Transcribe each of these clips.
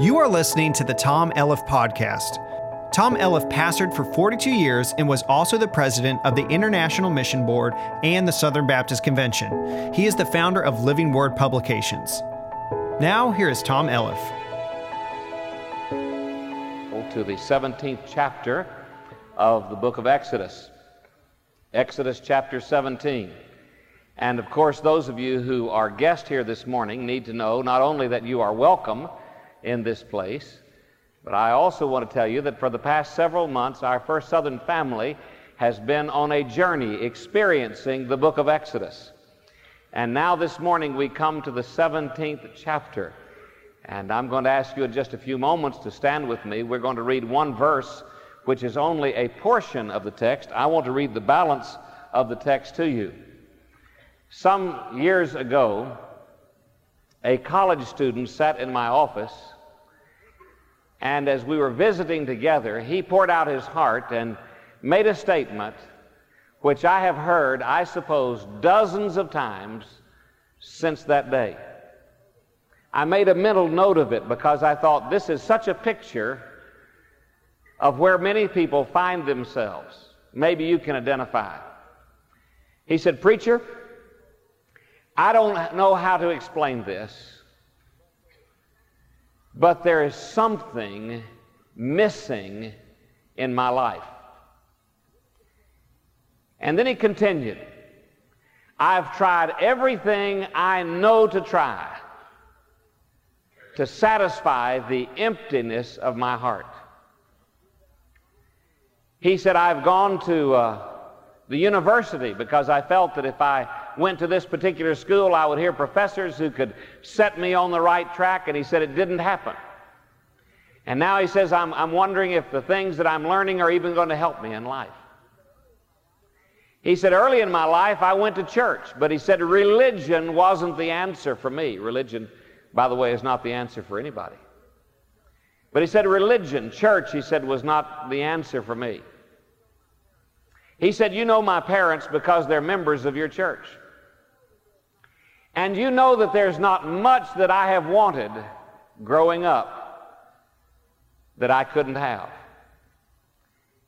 You are listening to the Tom Elliff Podcast. Tom Elliff pastored for 42 years and was also the president of the International Mission Board and the Southern Baptist Convention. He is the founder of Living Word Publications. Now, here is Tom Elliff. To the 17th chapter of the book of Exodus. Exodus chapter 17. And of course, those of you who are guests here this morning need to know not only that you are welcome in this place, but I also want to tell you that for the past several months, our First Southern family has been on a journey experiencing the book of Exodus. And now this morning we come to the 17th chapter. And I'm going to ask you in just a few moments to stand with me. We're going to read one verse, which is only a portion of the text. I want to read the balance of the text to you. Some years ago, a college student sat in my office and as we were visiting together, he poured out his heart and made a statement which I have heard, I suppose, dozens of times since that day. I made a mental note of it because I thought this is such a picture of where many people find themselves. Maybe you can identify. He said, Preacher, I don't know how to explain this, but there is something missing in my life. And then he continued, I've tried everything I know to try to satisfy the emptiness of my heart. He said, I've gone to uh, the university because I felt that if I went to this particular school, I would hear professors who could set me on the right track, and he said it didn't happen. And now he says, I'm, I'm wondering if the things that I'm learning are even going to help me in life. He said, early in my life, I went to church, but he said, religion wasn't the answer for me. Religion, by the way, is not the answer for anybody. But he said, religion, church, he said, was not the answer for me. He said, You know my parents because they're members of your church. And you know that there's not much that I have wanted growing up that I couldn't have.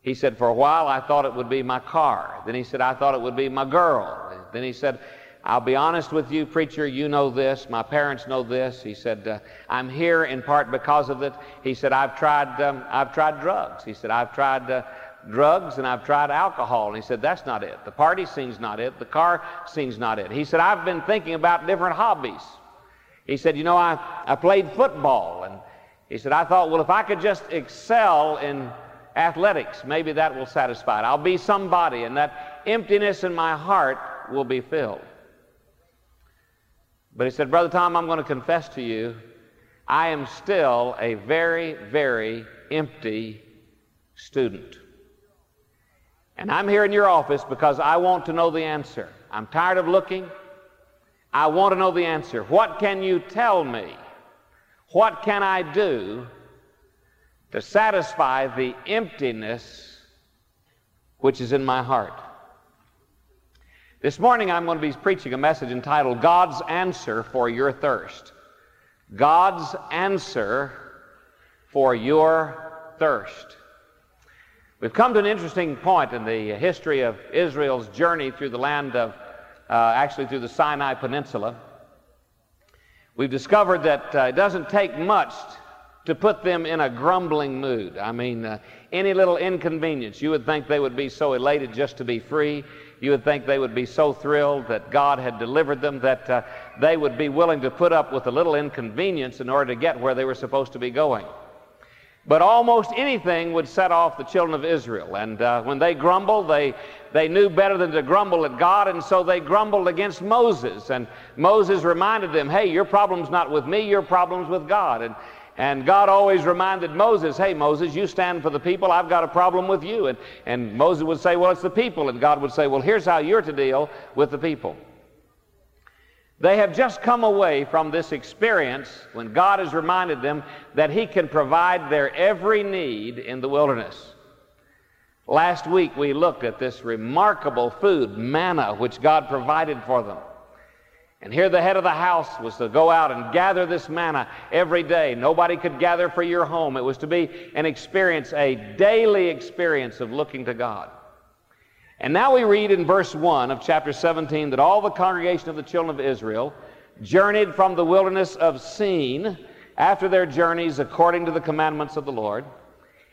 He said, For a while I thought it would be my car. Then he said, I thought it would be my girl. Then he said, I'll be honest with you, preacher, you know this. My parents know this. He said, uh, I'm here in part because of it. He said, I've tried, um, I've tried drugs. He said, I've tried uh, drugs and I've tried alcohol. And he said, That's not it. The party scene's not it. The car scene's not it. He said, I've been thinking about different hobbies. He said, You know, I, I played football. And he said, I thought, well, if I could just excel in athletics, maybe that will satisfy it. I'll be somebody, and that emptiness in my heart will be filled. But he said, Brother Tom, I'm going to confess to you, I am still a very, very empty student. And I'm here in your office because I want to know the answer. I'm tired of looking. I want to know the answer. What can you tell me? What can I do to satisfy the emptiness which is in my heart? This morning I'm going to be preaching a message entitled God's Answer for Your Thirst. God's Answer for Your Thirst. We've come to an interesting point in the history of Israel's journey through the land of, uh, actually through the Sinai Peninsula. We've discovered that uh, it doesn't take much to put them in a grumbling mood. I mean, uh, any little inconvenience, you would think they would be so elated just to be free. You would think they would be so thrilled that God had delivered them that uh, they would be willing to put up with a little inconvenience in order to get where they were supposed to be going. But almost anything would set off the children of Israel. And uh, when they grumbled, they, they knew better than to grumble at God, and so they grumbled against Moses. And Moses reminded them, hey, your problem's not with me, your problem's with God. And, and God always reminded Moses, hey, Moses, you stand for the people, I've got a problem with you. And, and Moses would say, well, it's the people. And God would say, well, here's how you're to deal with the people. They have just come away from this experience when God has reminded them that He can provide their every need in the wilderness. Last week we looked at this remarkable food, manna, which God provided for them. And here the head of the house was to go out and gather this manna every day. Nobody could gather for your home. It was to be an experience, a daily experience of looking to God. And now we read in verse 1 of chapter 17 that all the congregation of the children of Israel journeyed from the wilderness of Sin after their journeys according to the commandments of the Lord.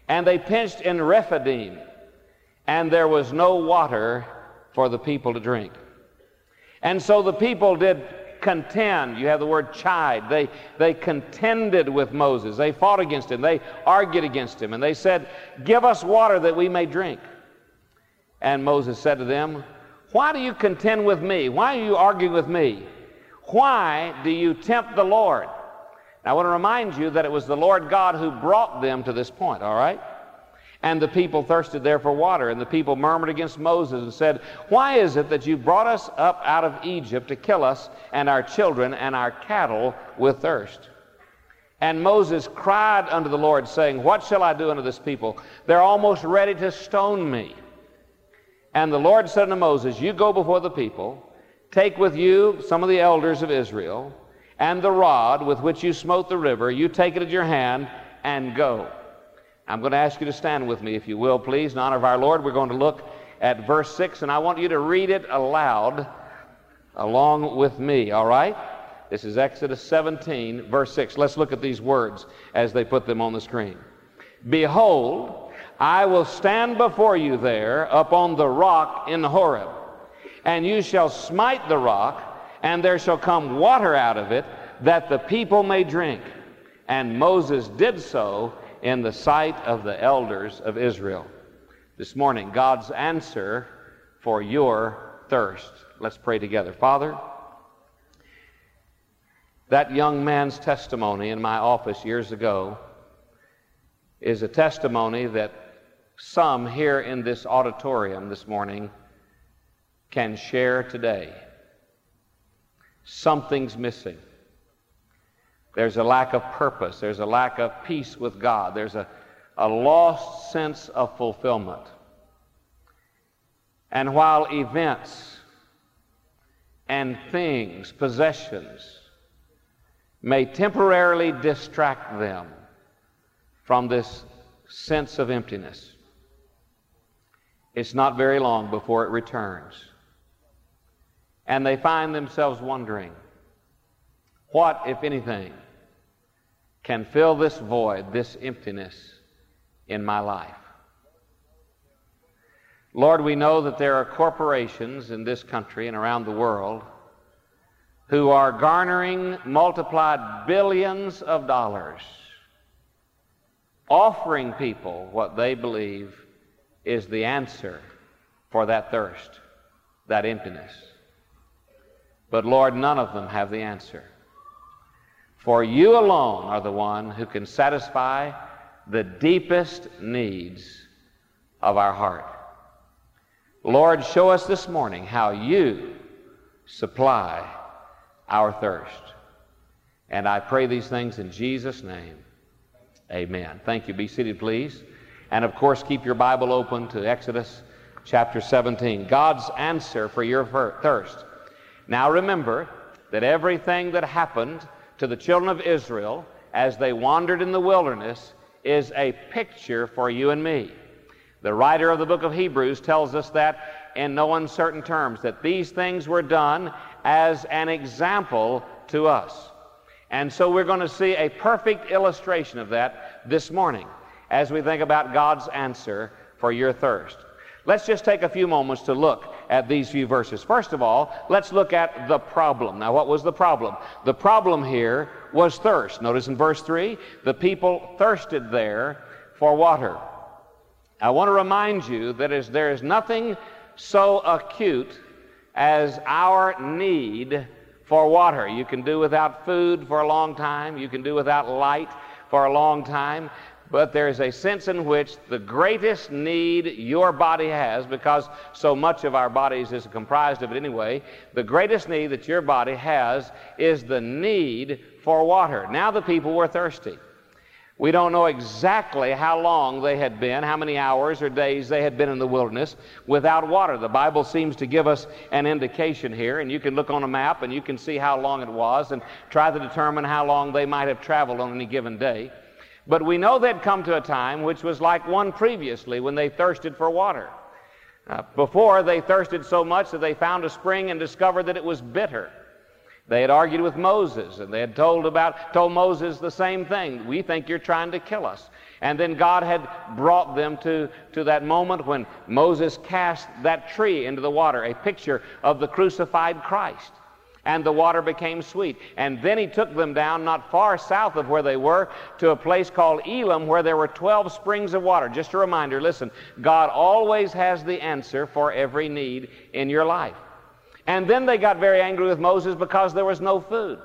And they pinched in Rephidim, and there was no water for the people to drink. And so the people did contend. You have the word chide. They, they contended with Moses. They fought against him. They argued against him. And they said, Give us water that we may drink. And Moses said to them, Why do you contend with me? Why are you arguing with me? Why do you tempt the Lord? Now, I want to remind you that it was the Lord God who brought them to this point, all right? And the people thirsted there for water. And the people murmured against Moses and said, Why is it that you brought us up out of Egypt to kill us and our children and our cattle with thirst? And Moses cried unto the Lord, saying, What shall I do unto this people? They're almost ready to stone me. And the Lord said unto Moses, You go before the people, take with you some of the elders of Israel, and the rod with which you smote the river, you take it at your hand, and go. I'm going to ask you to stand with me, if you will, please. In honor of our Lord, we're going to look at verse 6, and I want you to read it aloud along with me, all right? This is Exodus 17, verse 6. Let's look at these words as they put them on the screen. Behold, I will stand before you there upon the rock in Horeb, and you shall smite the rock, and there shall come water out of it, that the people may drink. And Moses did so in the sight of the elders of Israel. This morning, God's answer for your thirst. Let's pray together. Father, that young man's testimony in my office years ago is a testimony that some here in this auditorium this morning can share today. Something's missing. There's a lack of purpose. There's a lack of peace with God. There's a, a lost sense of fulfillment. And while events and things, possessions, may temporarily distract them from this sense of emptiness, it's not very long before it returns. And they find themselves wondering, what, if anything, can fill this void, this emptiness in my life. Lord, we know that there are corporations in this country and around the world who are garnering multiplied billions of dollars, offering people what they believe is the answer for that thirst, that emptiness. But Lord, none of them have the answer. For you alone are the one who can satisfy the deepest needs of our heart. Lord, show us this morning how you supply our thirst. And I pray these things in Jesus' name. Amen. Thank you. Be seated, please. And of course, keep your Bible open to Exodus chapter 17. God's answer for your thirst. Now remember that everything that happened to the children of Israel as they wandered in the wilderness is a picture for you and me. The writer of the book of Hebrews tells us that in no uncertain terms, that these things were done as an example to us. And so we're going to see a perfect illustration of that this morning as we think about God's answer for your thirst. Let's just take a few moments to look at these few verses. First of all, let's look at the problem. Now, what was the problem? The problem here was thirst. Notice in verse 3 the people thirsted there for water. I want to remind you that is, there is nothing so acute as our need for water. You can do without food for a long time, you can do without light for a long time but there's a sense in which the greatest need your body has, because so much of our bodies is comprised of it anyway, the greatest need that your body has is the need for water. Now the people were thirsty. We don't know exactly how long they had been, how many hours or days they had been in the wilderness without water. The Bible seems to give us an indication here, and you can look on a map and you can see how long it was and try to determine how long they might have traveled on any given day. But we know they'd come to a time which was like one previously when they thirsted for water. Uh, before, they thirsted so much that they found a spring and discovered that it was bitter. They had argued with Moses and they had told about told Moses the same thing. We think you're trying to kill us. And then God had brought them to, to that moment when Moses cast that tree into the water, a picture of the crucified Christ. And the water became sweet. And then he took them down not far south of where they were to a place called Elim, where there were 12 springs of water. Just a reminder listen, God always has the answer for every need in your life. And then they got very angry with Moses because there was no food.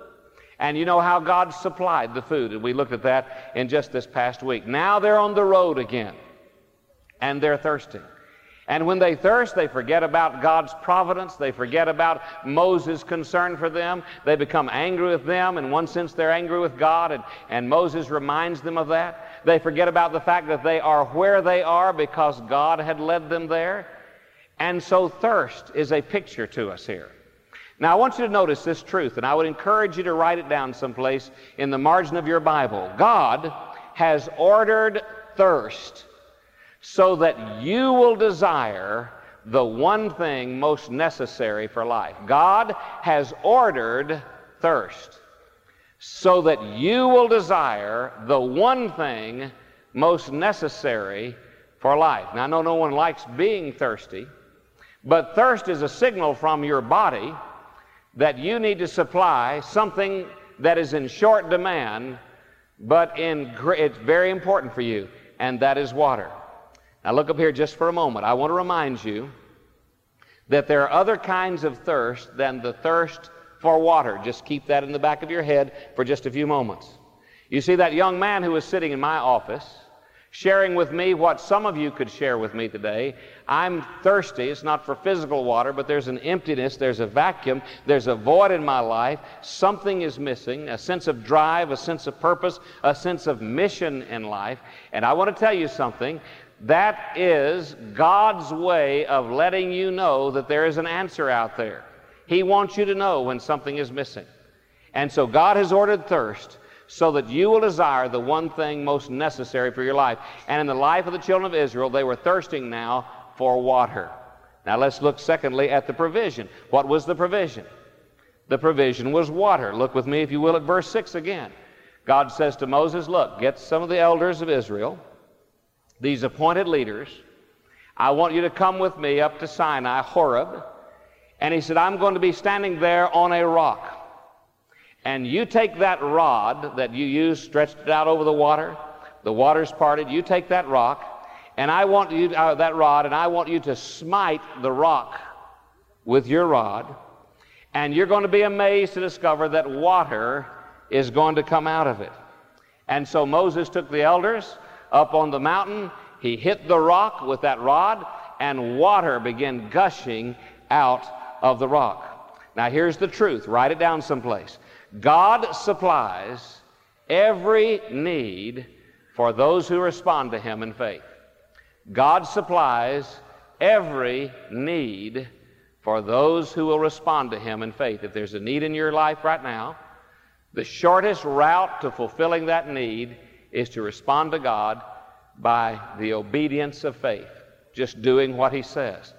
And you know how God supplied the food. And we looked at that in just this past week. Now they're on the road again. And they're thirsty. And when they thirst, they forget about God's providence. They forget about Moses' concern for them. They become angry with them. In one sense, they're angry with God, and, and Moses reminds them of that. They forget about the fact that they are where they are because God had led them there. And so thirst is a picture to us here. Now, I want you to notice this truth, and I would encourage you to write it down someplace in the margin of your Bible. God has ordered thirst so that you will desire the one thing most necessary for life. God has ordered thirst so that you will desire the one thing most necessary for life. Now, I know no one likes being thirsty. But thirst is a signal from your body that you need to supply something that is in short demand, but in it's very important for you, and that is water. Now look up here just for a moment. I want to remind you that there are other kinds of thirst than the thirst for water. Just keep that in the back of your head for just a few moments. You see that young man who was sitting in my office sharing with me what some of you could share with me today. I'm thirsty. It's not for physical water, but there's an emptiness, there's a vacuum, there's a void in my life. Something is missing a sense of drive, a sense of purpose, a sense of mission in life. And I want to tell you something. That is God's way of letting you know that there is an answer out there. He wants you to know when something is missing. And so God has ordered thirst so that you will desire the one thing most necessary for your life. And in the life of the children of Israel, they were thirsting now for water. Now let's look secondly at the provision. What was the provision? The provision was water. Look with me, if you will, at verse 6 again. God says to Moses, Look, get some of the elders of Israel, these appointed leaders. I want you to come with me up to Sinai, Horeb. And he said, I'm going to be standing there on a rock and you take that rod that you used, stretched it out over the water, the water's parted, you take that rock, and I want you, uh, that rod, and I want you to smite the rock with your rod, and you're going to be amazed to discover that water is going to come out of it. And so Moses took the elders up on the mountain, he hit the rock with that rod, and water began gushing out of the rock. Now, here's the truth. Write it down someplace. God supplies every need for those who respond to Him in faith. God supplies every need for those who will respond to Him in faith. If there's a need in your life right now, the shortest route to fulfilling that need is to respond to God by the obedience of faith, just doing what He says.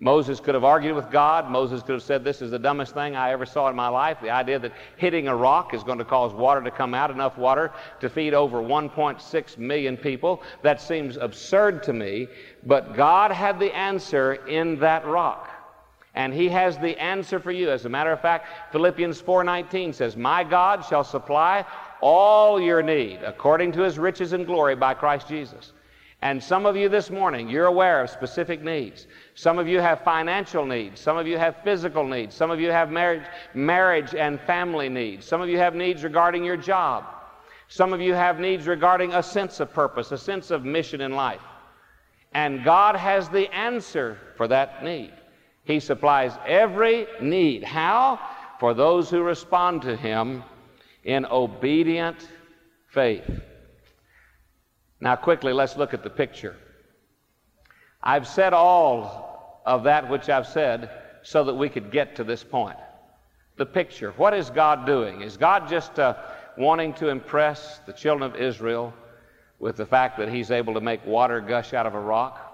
Moses could have argued with God. Moses could have said, This is the dumbest thing I ever saw in my life. The idea that hitting a rock is going to cause water to come out, enough water to feed over 1.6 million people. That seems absurd to me. But God had the answer in that rock. And he has the answer for you. As a matter of fact, Philippians 4:19 says, "My God shall supply all your need according to his riches and glory by Christ Jesus." And some of you this morning, you're aware of specific needs. Some of you have financial needs. Some of you have physical needs. Some of you have marriage, marriage and family needs. Some of you have needs regarding your job. Some of you have needs regarding a sense of purpose, a sense of mission in life. And God has the answer for that need. He supplies every need. How? For those who respond to Him in obedient faith. Now, quickly, let's look at the picture. I've said all of that which I've said so that we could get to this point. The picture. What is God doing? Is God just uh, wanting to impress the children of Israel with the fact that He's able to make water gush out of a rock?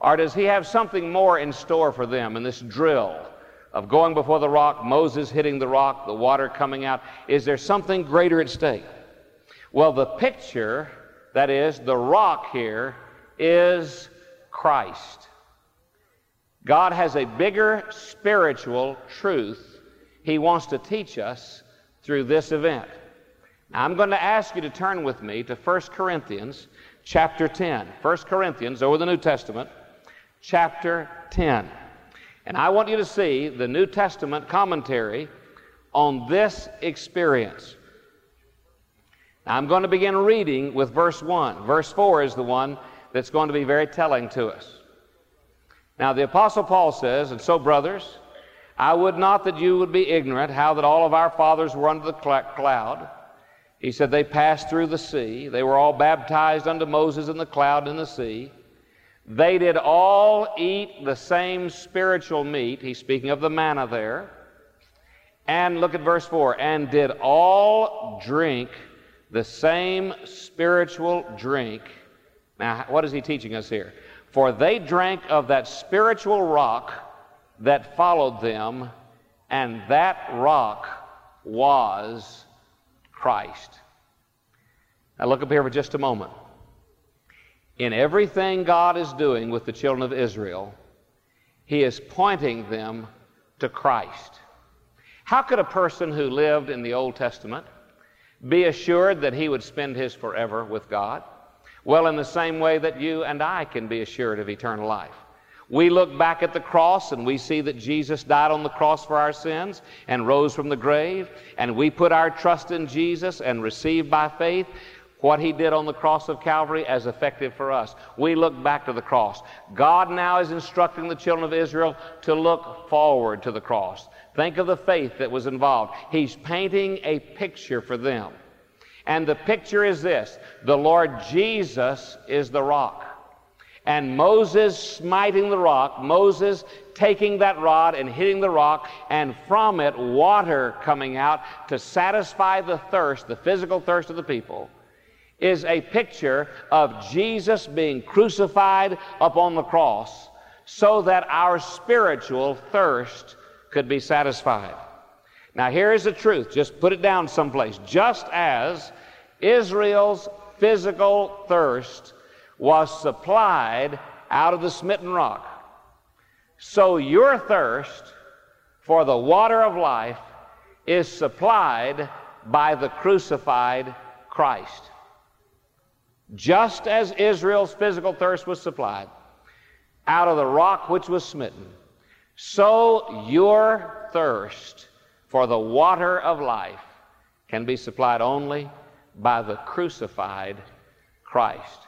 Or does He have something more in store for them in this drill of going before the rock, Moses hitting the rock, the water coming out? Is there something greater at stake? Well, the picture, that is, the rock here, is Christ. God has a bigger spiritual truth He wants to teach us through this event. Now, I'm going to ask you to turn with me to 1 Corinthians chapter 10. 1 Corinthians, over the New Testament, chapter 10. And I want you to see the New Testament commentary on this experience. Now, I'm going to begin reading with verse 1. Verse 4 is the one that's going to be very telling to us. Now, the Apostle Paul says, And so, brothers, I would not that you would be ignorant how that all of our fathers were under the cloud. He said they passed through the sea. They were all baptized unto Moses in the cloud and the sea. They did all eat the same spiritual meat. He's speaking of the manna there. And look at verse 4 and did all drink the same spiritual drink. Now, what is he teaching us here? For they drank of that spiritual rock that followed them, and that rock was Christ. Now, look up here for just a moment. In everything God is doing with the children of Israel, He is pointing them to Christ. How could a person who lived in the Old Testament be assured that he would spend his forever with God? Well, in the same way that you and I can be assured of eternal life. We look back at the cross and we see that Jesus died on the cross for our sins and rose from the grave, and we put our trust in Jesus and receive by faith what he did on the cross of Calvary as effective for us. We look back to the cross. God now is instructing the children of Israel to look forward to the cross. Think of the faith that was involved. He's painting a picture for them. And the picture is this the Lord Jesus is the rock. And Moses smiting the rock, Moses taking that rod and hitting the rock, and from it water coming out to satisfy the thirst, the physical thirst of the people, is a picture of Jesus being crucified upon the cross so that our spiritual thirst could be satisfied. Now, here is the truth. Just put it down someplace. Just as Israel's physical thirst was supplied out of the smitten rock, so your thirst for the water of life is supplied by the crucified Christ. Just as Israel's physical thirst was supplied out of the rock which was smitten, so your thirst for the water of life can be supplied only by the crucified Christ.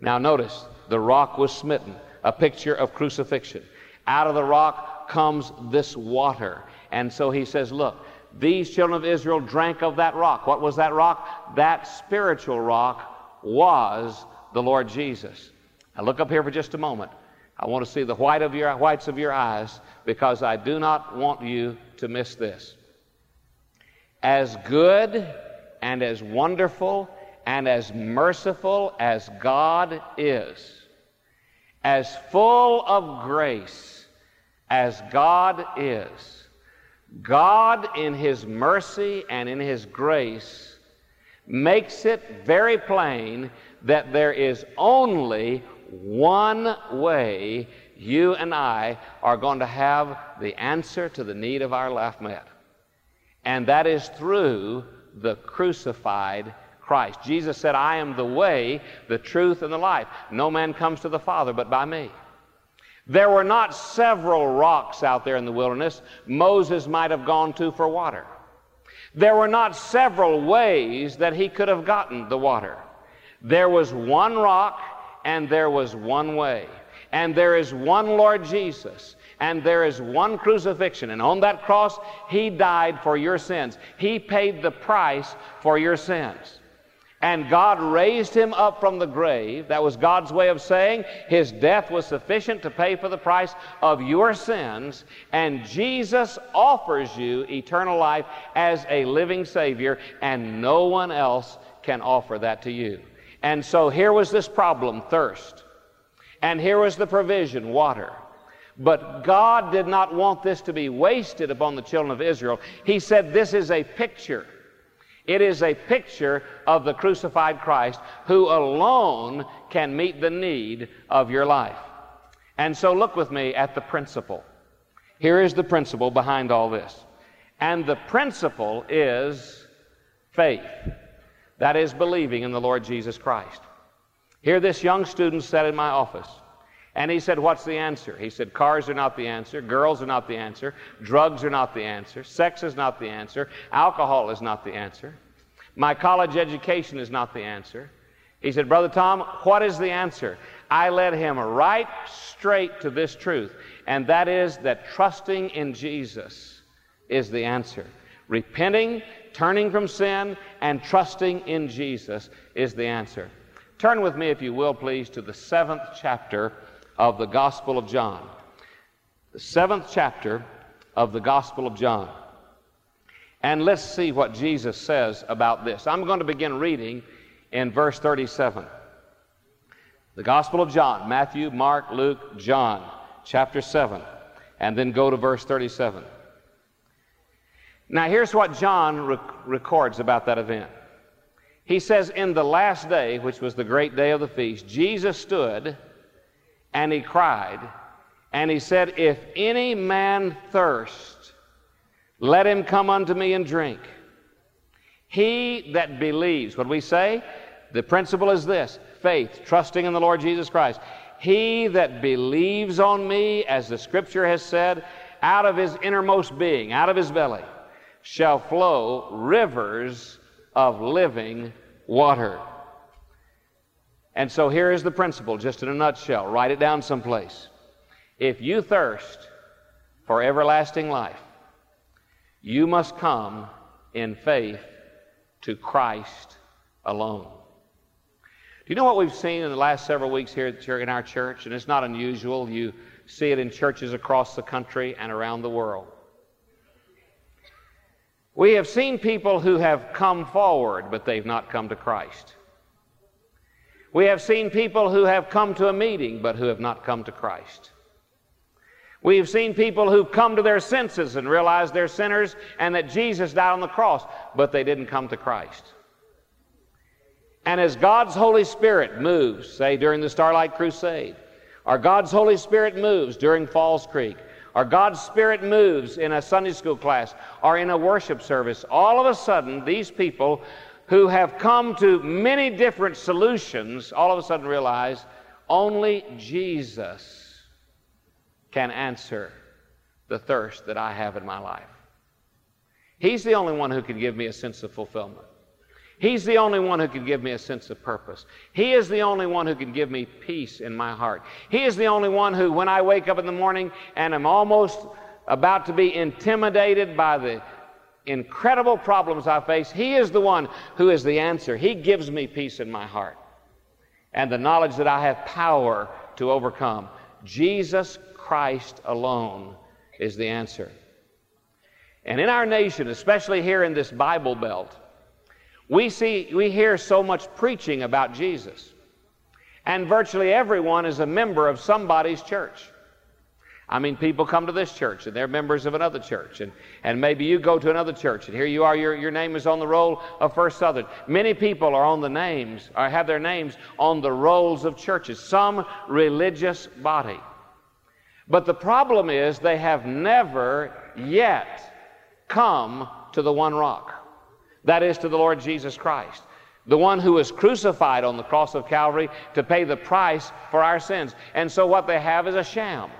Now, notice the rock was smitten, a picture of crucifixion. Out of the rock comes this water. And so he says, Look, these children of Israel drank of that rock. What was that rock? That spiritual rock was the Lord Jesus. Now, look up here for just a moment. I want to see the white of your, whites of your eyes because I do not want you to miss this. As good and as wonderful and as merciful as God is, as full of grace as God is, God in His mercy and in His grace makes it very plain that there is only one way you and I are going to have the answer to the need of our life met. And that is through the crucified Christ. Jesus said, I am the way, the truth, and the life. No man comes to the Father but by me. There were not several rocks out there in the wilderness Moses might have gone to for water. There were not several ways that he could have gotten the water. There was one rock and there was one way. And there is one Lord Jesus. And there is one crucifixion. And on that cross, He died for your sins. He paid the price for your sins. And God raised him up from the grave. That was God's way of saying his death was sufficient to pay for the price of your sins, and Jesus offers you eternal life as a living Savior, and no one else can offer that to you. And so here was this problem thirst. And here was the provision water. But God did not want this to be wasted upon the children of Israel. He said, This is a picture. It is a picture of the crucified Christ who alone can meet the need of your life. And so look with me at the principle. Here is the principle behind all this. And the principle is faith. That is believing in the Lord Jesus Christ. Here, this young student sat in my office. And he said, What's the answer? He said, Cars are not the answer. Girls are not the answer. Drugs are not the answer. Sex is not the answer. Alcohol is not the answer. My college education is not the answer. He said, Brother Tom, what is the answer? I led him right straight to this truth, and that is that trusting in Jesus is the answer. Repenting, turning from sin, and trusting in Jesus is the answer. Turn with me, if you will, please, to the seventh chapter of the Gospel of John. The seventh chapter of the Gospel of John. And let's see what Jesus says about this. I'm going to begin reading in verse 37. The Gospel of John, Matthew, Mark, Luke, John, chapter 7, and then go to verse 37. Now, here's what John rec- records about that event. He says, In the last day, which was the great day of the feast, Jesus stood and he cried, and he said, If any man thirst, let him come unto me and drink. He that believes, what we say? The principle is this faith, trusting in the Lord Jesus Christ. He that believes on me, as the scripture has said, out of his innermost being, out of his belly, shall flow rivers of living water. And so here is the principle, just in a nutshell. Write it down someplace. If you thirst for everlasting life, you must come in faith to Christ alone. Do you know what we've seen in the last several weeks here in our church? And it's not unusual. You see it in churches across the country and around the world. We have seen people who have come forward, but they've not come to Christ. We have seen people who have come to a meeting but who have not come to Christ. We have seen people who come to their senses and realize they're sinners and that Jesus died on the cross, but they didn't come to Christ. And as God's Holy Spirit moves, say during the Starlight Crusade, or God's Holy Spirit moves during Falls Creek, or God's Spirit moves in a Sunday school class or in a worship service, all of a sudden these people who have come to many different solutions all of a sudden realize only Jesus can answer the thirst that I have in my life. He's the only one who can give me a sense of fulfillment. He's the only one who can give me a sense of purpose. He is the only one who can give me peace in my heart. He is the only one who, when I wake up in the morning and am almost about to be intimidated by the incredible problems I face, He is the one who is the answer. He gives me peace in my heart and the knowledge that I have power to overcome. Jesus Christ alone is the answer. And in our nation, especially here in this Bible Belt, we see we hear so much preaching about Jesus. And virtually everyone is a member of somebody's church. I mean, people come to this church and they're members of another church, and, and maybe you go to another church, and here you are, your, your name is on the roll of First Southern. Many people are on the names, or have their names on the rolls of churches, some religious body. But the problem is they have never yet come to the one rock. That is to the Lord Jesus Christ, the one who was crucified on the cross of Calvary to pay the price for our sins. And so what they have is a sham.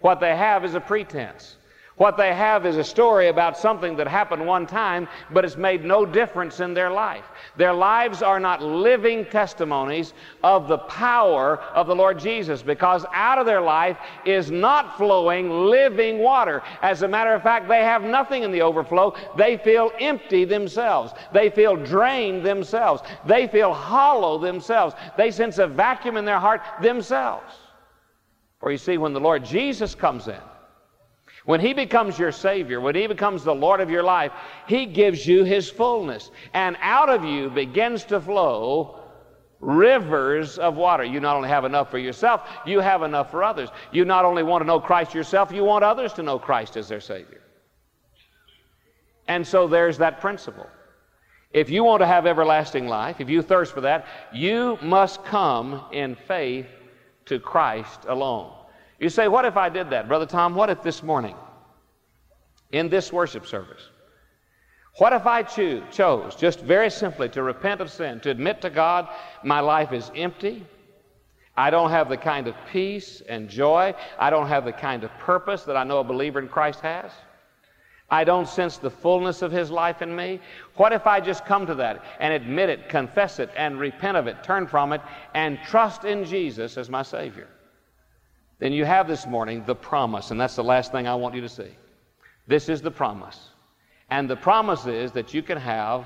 What they have is a pretense. What they have is a story about something that happened one time, but it's made no difference in their life. Their lives are not living testimonies of the power of the Lord Jesus because out of their life is not flowing living water. As a matter of fact, they have nothing in the overflow. They feel empty themselves. They feel drained themselves. They feel hollow themselves. They sense a vacuum in their heart themselves. For you see, when the Lord Jesus comes in, when He becomes your Savior, when He becomes the Lord of your life, He gives you His fullness. And out of you begins to flow rivers of water. You not only have enough for yourself, you have enough for others. You not only want to know Christ yourself, you want others to know Christ as their Savior. And so there's that principle. If you want to have everlasting life, if you thirst for that, you must come in faith to Christ alone. You say, What if I did that? Brother Tom, what if this morning, in this worship service, what if I chose just very simply to repent of sin, to admit to God my life is empty? I don't have the kind of peace and joy. I don't have the kind of purpose that I know a believer in Christ has. I don't sense the fullness of His life in me. What if I just come to that and admit it, confess it, and repent of it, turn from it, and trust in Jesus as my Savior? then you have this morning the promise, and that's the last thing I want you to see. This is the promise. And the promise is that you can have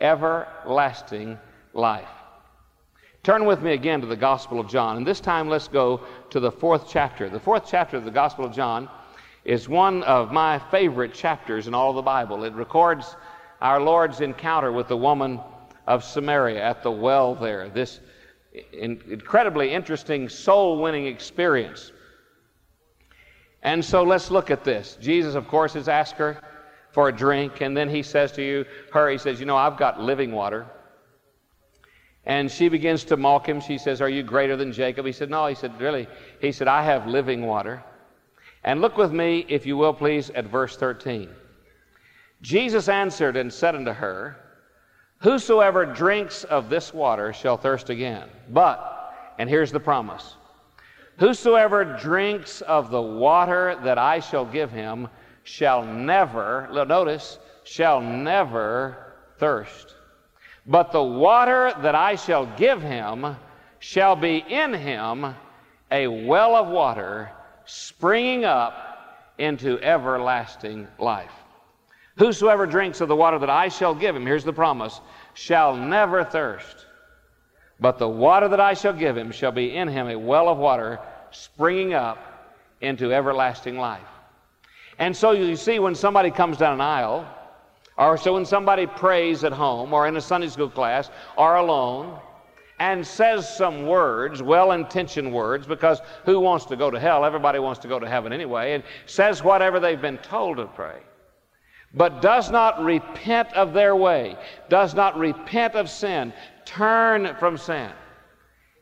everlasting life. Turn with me again to the Gospel of John, and this time let's go to the fourth chapter. The fourth chapter of the Gospel of John is one of my favorite chapters in all the Bible. It records our Lord's encounter with the woman of Samaria at the well there. This incredibly interesting soul winning experience. And so let's look at this. Jesus, of course, has asked her for a drink, and then he says to you, her, he says, You know, I've got living water. And she begins to mock him. She says, Are you greater than Jacob? He said, No. He said, Really? He said, I have living water. And look with me, if you will, please, at verse 13. Jesus answered and said unto her, Whosoever drinks of this water shall thirst again. But, and here's the promise Whosoever drinks of the water that I shall give him shall never, notice, shall never thirst. But the water that I shall give him shall be in him a well of water springing up into everlasting life. Whosoever drinks of the water that I shall give him, here's the promise, shall never thirst. But the water that I shall give him shall be in him a well of water springing up into everlasting life. And so you see, when somebody comes down an aisle, or so when somebody prays at home, or in a Sunday school class, or alone, and says some words, well intentioned words, because who wants to go to hell? Everybody wants to go to heaven anyway, and says whatever they've been told to pray but does not repent of their way, does not repent of sin, turn from sin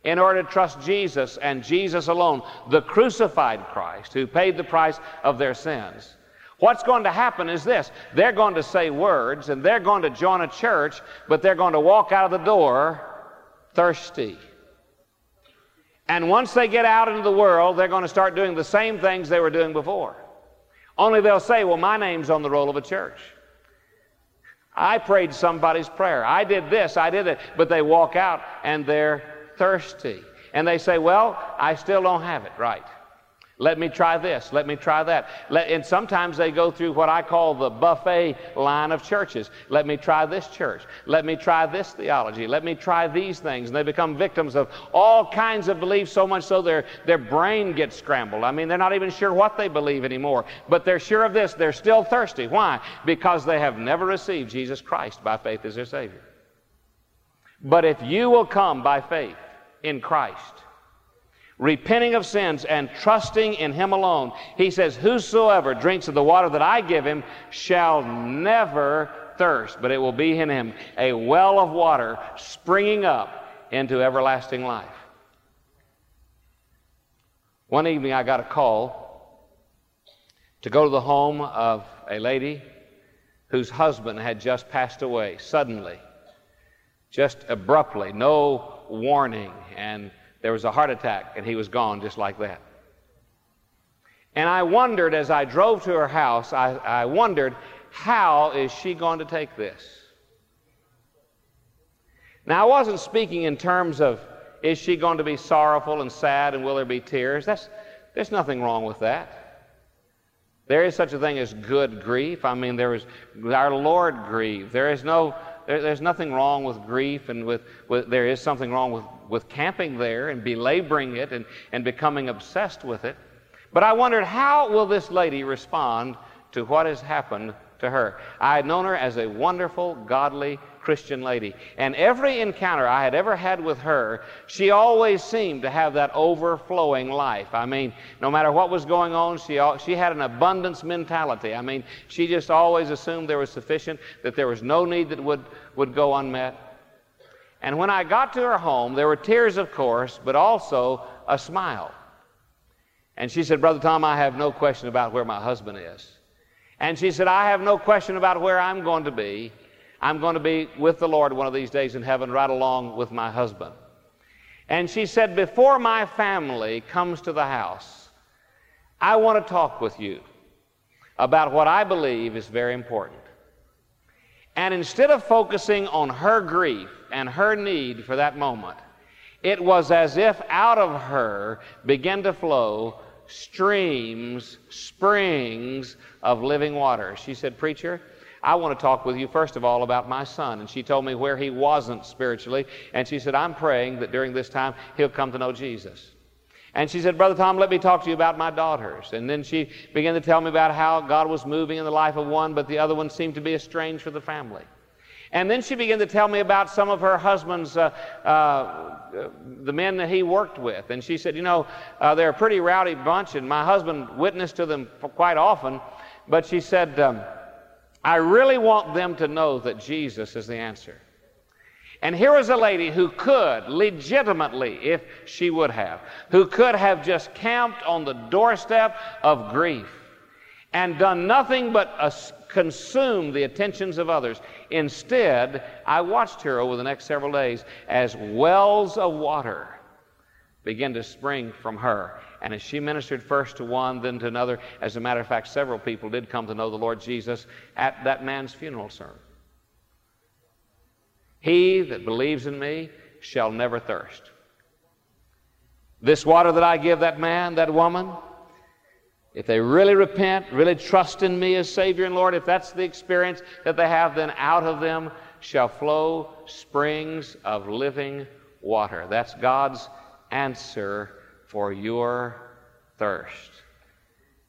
in order to trust Jesus and Jesus alone, the crucified Christ who paid the price of their sins. What's going to happen is this they're going to say words and they're going to join a church, but they're going to walk out of the door thirsty. And once they get out into the world, they're going to start doing the same things they were doing before. Only they'll say, Well, my name's on the roll of a church. I prayed somebody's prayer. I did this, I did it. But they walk out and they're thirsty. And they say, Well, I still don't have it right. Let me try this. Let me try that. Let, and sometimes they go through what I call the buffet line of churches. Let me try this church. Let me try this theology. Let me try these things. And they become victims of all kinds of beliefs, so much so their, their brain gets scrambled. I mean, they're not even sure what they believe anymore. But they're sure of this. They're still thirsty. Why? Because they have never received Jesus Christ by faith as their Savior. But if you will come by faith, in Christ, repenting of sins and trusting in Him alone, He says, Whosoever drinks of the water that I give him shall never thirst, but it will be in him a well of water springing up into everlasting life. One evening I got a call to go to the home of a lady whose husband had just passed away suddenly, just abruptly, no warning, and there was a heart attack, and he was gone just like that. And I wondered as I drove to her house, I, I wondered, how is she going to take this? Now, I wasn't speaking in terms of is she going to be sorrowful and sad and will there be tears? That's, there's nothing wrong with that. There is such a thing as good grief. I mean, there is our Lord grieved. There is no, there, there's nothing wrong with grief, and with, with, there is something wrong with, with camping there and belaboring it and, and becoming obsessed with it. But I wondered, how will this lady respond to what has happened to her? I had known her as a wonderful, godly Christian lady. And every encounter I had ever had with her, she always seemed to have that overflowing life. I mean, no matter what was going on, she, she had an abundance mentality. I mean, she just always assumed there was sufficient, that there was no need that would, would go unmet. And when I got to her home, there were tears, of course, but also a smile. And she said, Brother Tom, I have no question about where my husband is. And she said, I have no question about where I'm going to be. I'm going to be with the Lord one of these days in heaven, right along with my husband. And she said, Before my family comes to the house, I want to talk with you about what I believe is very important. And instead of focusing on her grief and her need for that moment, it was as if out of her began to flow streams, springs of living water. She said, Preacher, I want to talk with you, first of all, about my son. And she told me where he wasn't spiritually. And she said, I'm praying that during this time he'll come to know Jesus. And she said, Brother Tom, let me talk to you about my daughters. And then she began to tell me about how God was moving in the life of one, but the other one seemed to be estranged from the family. And then she began to tell me about some of her husband's, uh, uh, the men that he worked with. And she said, You know, uh, they're a pretty rowdy bunch, and my husband witnessed to them quite often. But she said, um, I really want them to know that Jesus is the answer. And here was a lady who could legitimately, if she would have, who could have just camped on the doorstep of grief and done nothing but consume the attentions of others. Instead, I watched her over the next several days as wells of water began to spring from her. And as she ministered first to one, then to another, as a matter of fact, several people did come to know the Lord Jesus at that man's funeral service. He that believes in me shall never thirst. This water that I give that man, that woman, if they really repent, really trust in me as Savior and Lord, if that's the experience that they have, then out of them shall flow springs of living water. That's God's answer for your thirst.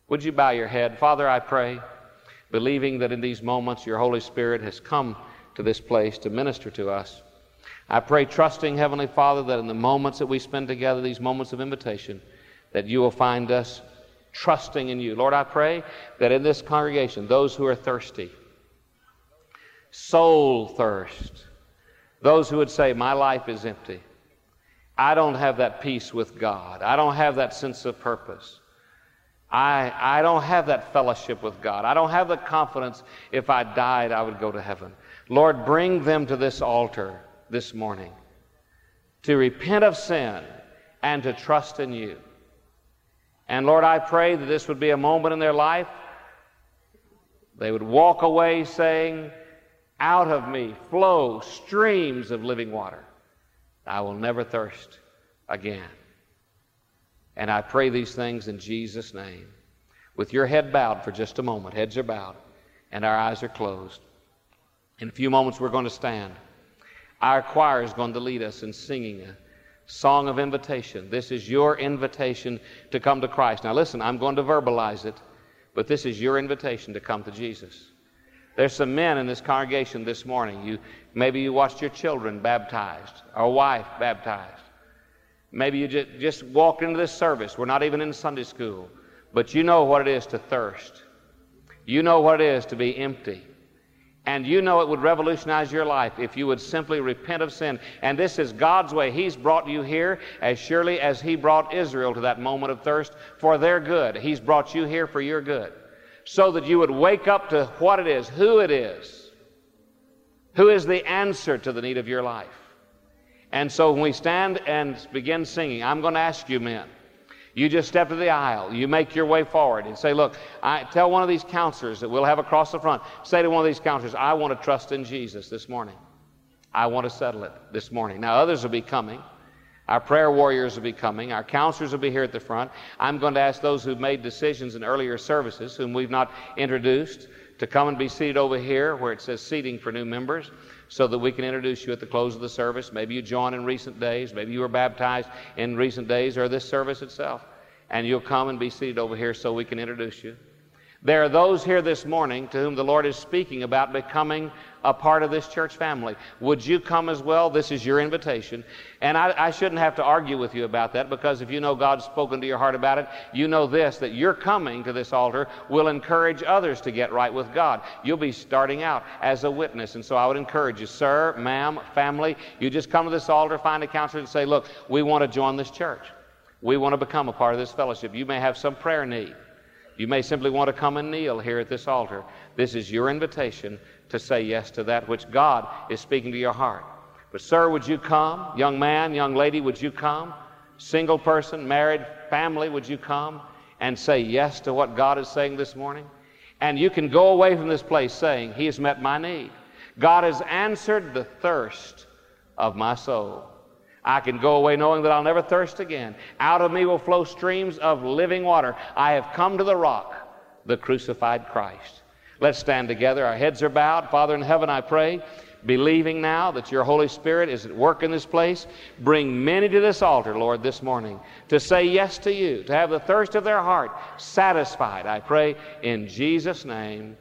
Would you bow your head? Father, I pray, believing that in these moments your Holy Spirit has come to this place to minister to us. I pray, trusting, Heavenly Father, that in the moments that we spend together, these moments of invitation, that you will find us trusting in you. Lord, I pray that in this congregation, those who are thirsty, soul thirst, those who would say, My life is empty, I don't have that peace with God. I don't have that sense of purpose. I, I don't have that fellowship with God. I don't have the confidence if I died, I would go to heaven. Lord, bring them to this altar this morning to repent of sin and to trust in you. And Lord, I pray that this would be a moment in their life. They would walk away saying, Out of me flow streams of living water. I will never thirst again. And I pray these things in Jesus' name. With your head bowed for just a moment, heads are bowed, and our eyes are closed. In a few moments, we're going to stand. Our choir is going to lead us in singing a song of invitation. This is your invitation to come to Christ. Now, listen, I'm going to verbalize it, but this is your invitation to come to Jesus. There's some men in this congregation this morning. You, maybe you watched your children baptized or wife baptized. Maybe you just, just walked into this service. We're not even in Sunday school. But you know what it is to thirst. You know what it is to be empty. And you know it would revolutionize your life if you would simply repent of sin. And this is God's way. He's brought you here as surely as He brought Israel to that moment of thirst for their good. He's brought you here for your good so that you would wake up to what it is, who it is, who is the answer to the need of your life. And so when we stand and begin singing, I'm going to ask you, men, You just step to the aisle. You make your way forward and say, Look, I tell one of these counselors that we'll have across the front, say to one of these counselors, I want to trust in Jesus this morning. I want to settle it this morning. Now, others will be coming. Our prayer warriors will be coming. Our counselors will be here at the front. I'm going to ask those who've made decisions in earlier services, whom we've not introduced, to come and be seated over here where it says seating for new members so that we can introduce you at the close of the service. Maybe you joined in recent days. Maybe you were baptized in recent days or this service itself. And you'll come and be seated over here so we can introduce you. There are those here this morning to whom the Lord is speaking about becoming a part of this church family. Would you come as well? This is your invitation. And I, I, shouldn't have to argue with you about that because if you know God's spoken to your heart about it, you know this that your coming to this altar will encourage others to get right with God. You'll be starting out as a witness. And so I would encourage you, sir, ma'am, family, you just come to this altar, find a counselor, and say, Look, we want to join this church. We want to become a part of this fellowship. You may have some prayer need. You may simply want to come and kneel here at this altar. This is your invitation to say yes to that which God is speaking to your heart. But, sir, would you come? Young man, young lady, would you come? Single person, married, family, would you come and say yes to what God is saying this morning? And you can go away from this place saying, He has met my need. God has answered the thirst of my soul. I can go away knowing that I'll never thirst again. Out of me will flow streams of living water. I have come to the rock, the crucified Christ. Let's stand together. Our heads are bowed. Father in heaven, I pray, believing now that your Holy Spirit is at work in this place, bring many to this altar, Lord, this morning to say yes to you, to have the thirst of their heart satisfied. I pray in Jesus' name.